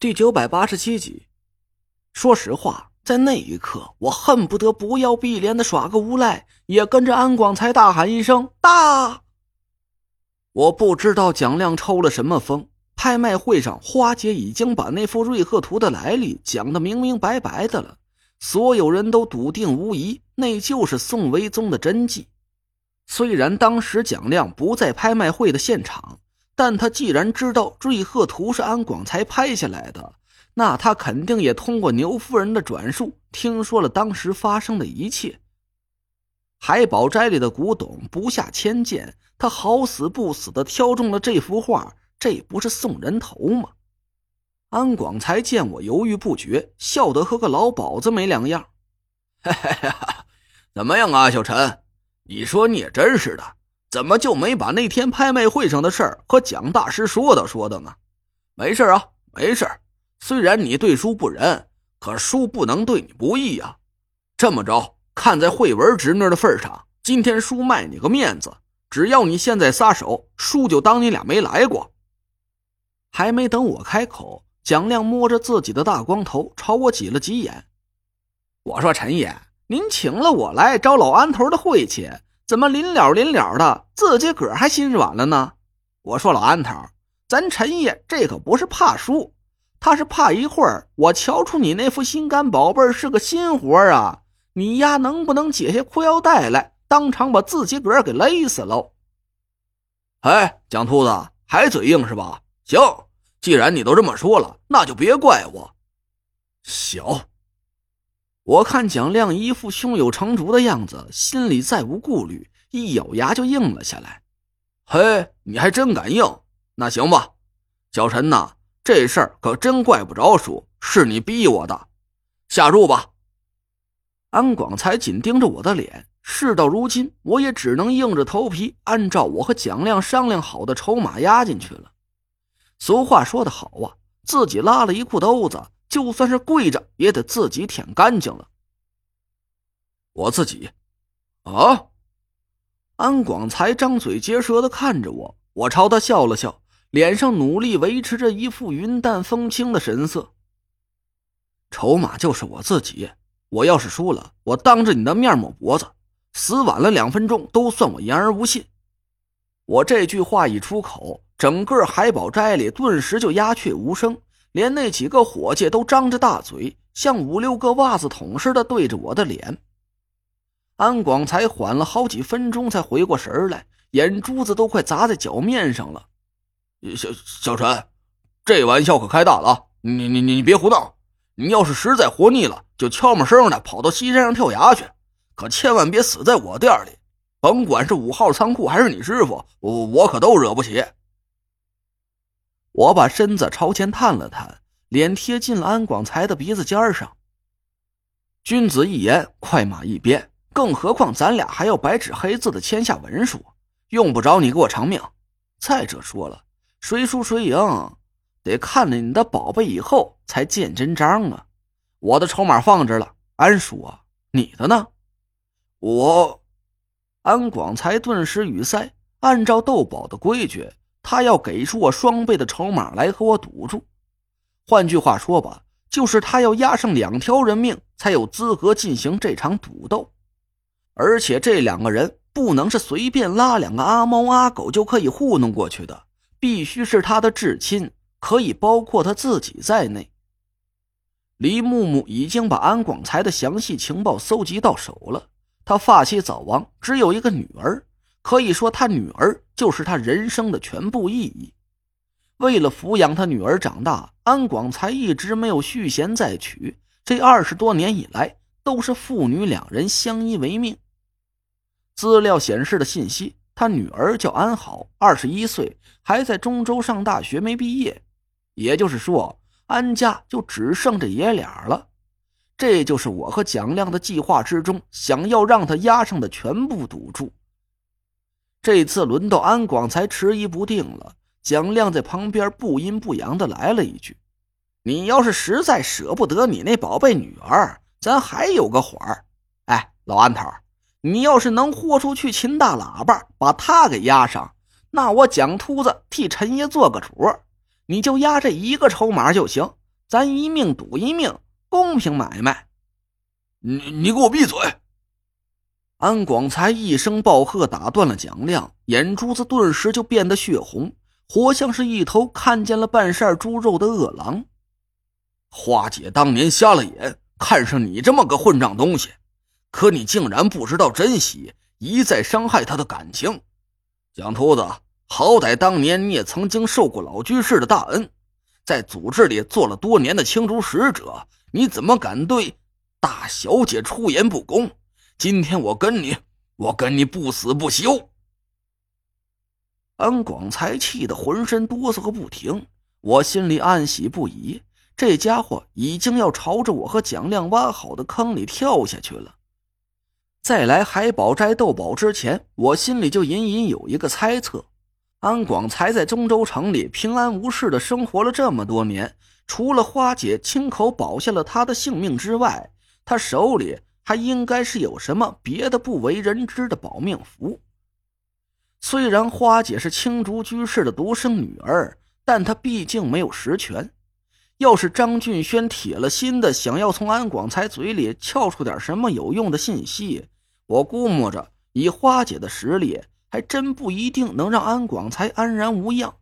第九百八十七集。说实话，在那一刻，我恨不得不要碧莲的耍个无赖，也跟着安广才大喊一声“大”。我不知道蒋亮抽了什么风，拍卖会上花姐已经把那幅瑞鹤图的来历讲得明明白白的了，所有人都笃定无疑，那就是宋徽宗的真迹。虽然当时蒋亮不在拍卖会的现场。但他既然知道瑞鹤图是安广才拍下来的，那他肯定也通过牛夫人的转述听说了当时发生的一切。海宝斋里的古董不下千件，他好死不死的挑中了这幅画，这不是送人头吗？安广才见我犹豫不决，笑得和个老鸨子没两样。嘿嘿嘿，怎么样啊，小陈？你说你也真是的。怎么就没把那天拍卖会上的事儿和蒋大师说道说道呢？没事啊，没事。虽然你对叔不仁，可叔不能对你不义呀。这么着，看在慧文侄女的份上，今天叔卖你个面子，只要你现在撒手，叔就当你俩没来过。还没等我开口，蒋亮摸着自己的大光头，朝我挤了挤眼。我说：“陈爷，您请了我来招老安头的晦气。”怎么临了临了的，自己个儿还心软了呢？我说老安头，咱陈爷这可不是怕输，他是怕一会儿我瞧出你那副心肝宝贝是个新活啊，你丫能不能解下裤腰带来，当场把自己个儿给勒死喽？哎，蒋秃子还嘴硬是吧？行，既然你都这么说了，那就别怪我。小。我看蒋亮一副胸有成竹的样子，心里再无顾虑，一咬牙就应了下来。嘿，你还真敢应？那行吧，小陈呐，这事儿可真怪不着叔，是你逼我的。下注吧。安广才紧盯着我的脸，事到如今，我也只能硬着头皮，按照我和蒋亮商量好的筹码压进去了。俗话说得好啊，自己拉了一裤兜子。就算是跪着，也得自己舔干净了。我自己，啊！安广才张嘴结舌的看着我，我朝他笑了笑，脸上努力维持着一副云淡风轻的神色。筹码就是我自己，我要是输了，我当着你的面抹脖子，死晚了两分钟都算我言而无信。我这句话一出口，整个海宝斋里顿时就鸦雀无声。连那几个伙计都张着大嘴，像五六个袜子桶似的对着我的脸。安广才缓了好几分钟才回过神来，眼珠子都快砸在脚面上了。小小陈，这玩笑可开大了！你你你你别胡闹！你要是实在活腻了，就悄没声的跑到西山上跳崖去，可千万别死在我店里。甭管是五号仓库还是你师傅，我我可都惹不起。我把身子朝前探了探，脸贴近了安广才的鼻子尖上。君子一言，快马一鞭，更何况咱俩还要白纸黑字的签下文书，用不着你给我偿命。再者说了，谁输谁赢，得看了你的宝贝以后才见真章啊！我的筹码放这了，安叔啊，你的呢？我……安广才顿时语塞，按照斗宝的规矩。他要给出我双倍的筹码来和我赌注，换句话说吧，就是他要押上两条人命才有资格进行这场赌斗，而且这两个人不能是随便拉两个阿猫阿狗就可以糊弄过去的，必须是他的至亲，可以包括他自己在内。李木木已经把安广才的详细情报搜集到手了，他发妻早亡，只有一个女儿。可以说，他女儿就是他人生的全部意义。为了抚养他女儿长大，安广才一直没有续弦再娶。这二十多年以来，都是父女两人相依为命。资料显示的信息，他女儿叫安好，二十一岁，还在中州上大学，没毕业。也就是说，安家就只剩这爷俩了。这就是我和蒋亮的计划之中想要让他押上的全部赌注。这次轮到安广才迟疑不定了，蒋亮在旁边不阴不阳的来了一句：“你要是实在舍不得你那宝贝女儿，咱还有个缓儿。哎，老安头，你要是能豁出去秦大喇叭，把他给押上，那我蒋秃子替陈爷做个主，你就押这一个筹码就行，咱一命赌一命，公平买卖。你你给我闭嘴！安广才一声暴喝，打断了蒋亮，眼珠子顿时就变得血红，活像是一头看见了半扇猪肉的饿狼。花姐当年瞎了眼，看上你这么个混账东西，可你竟然不知道珍惜，一再伤害她的感情。蒋秃子，好歹当年你也曾经受过老居士的大恩，在组织里做了多年的青竹使者，你怎么敢对大小姐出言不公？今天我跟你，我跟你不死不休！安广才气得浑身哆嗦个不停，我心里暗喜不已。这家伙已经要朝着我和蒋亮挖好的坑里跳下去了。在来海宝斋斗宝之前，我心里就隐隐有一个猜测：安广才在中州城里平安无事的生活了这么多年，除了花姐亲口保下了他的性命之外，他手里……他应该是有什么别的不为人知的保命符。虽然花姐是青竹居士的独生女儿，但她毕竟没有实权。要是张俊轩铁了心的想要从安广才嘴里撬出点什么有用的信息，我估摸着以花姐的实力，还真不一定能让安广才安然无恙。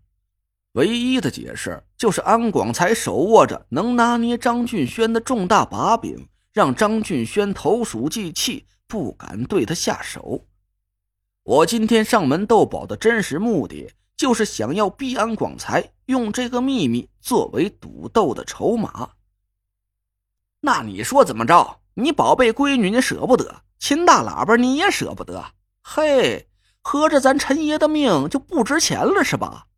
唯一的解释就是安广才手握着能拿捏张俊轩的重大把柄。让张俊轩投鼠忌器，不敢对他下手。我今天上门斗宝的真实目的，就是想要逼安广才用这个秘密作为赌斗的筹码。那你说怎么着？你宝贝闺女你舍不得，秦大喇叭你也舍不得？嘿，合着咱陈爷的命就不值钱了是吧？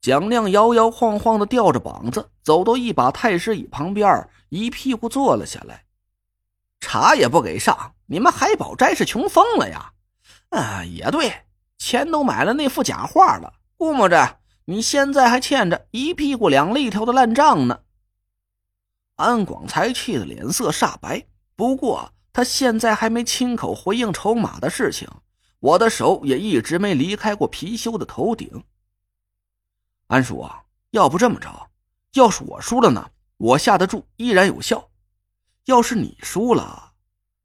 蒋亮摇摇晃晃的吊着膀子走到一把太师椅旁边，一屁股坐了下来。茶也不给上，你们海宝斋是穷疯了呀？啊，也对，钱都买了那幅假画了，估摸着你现在还欠着一屁股两肋条的烂账呢。安广才气得脸色煞白，不过他现在还没亲口回应筹码的事情，我的手也一直没离开过貔貅的头顶。安叔啊，要不这么着，要是我输了呢，我下得住，依然有效；要是你输了，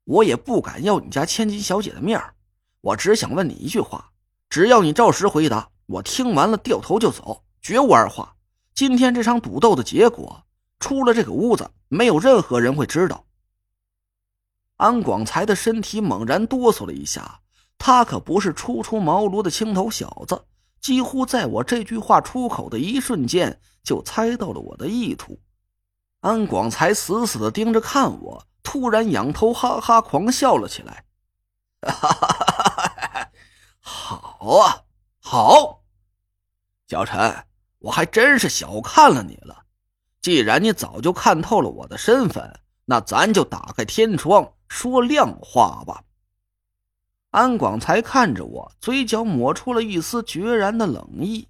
我也不敢要你家千金小姐的面我只想问你一句话，只要你照实回答，我听完了掉头就走，绝无二话。今天这场赌斗的结果，出了这个屋子，没有任何人会知道。安广才的身体猛然哆嗦了一下，他可不是初出茅庐的青头小子。几乎在我这句话出口的一瞬间，就猜到了我的意图。安广才死死的盯着看我，突然仰头哈哈狂笑了起来：“哈哈哈哈好啊，好，小陈，我还真是小看了你了。既然你早就看透了我的身份，那咱就打开天窗说亮话吧。”安广才看着我，嘴角抹出了一丝决然的冷意。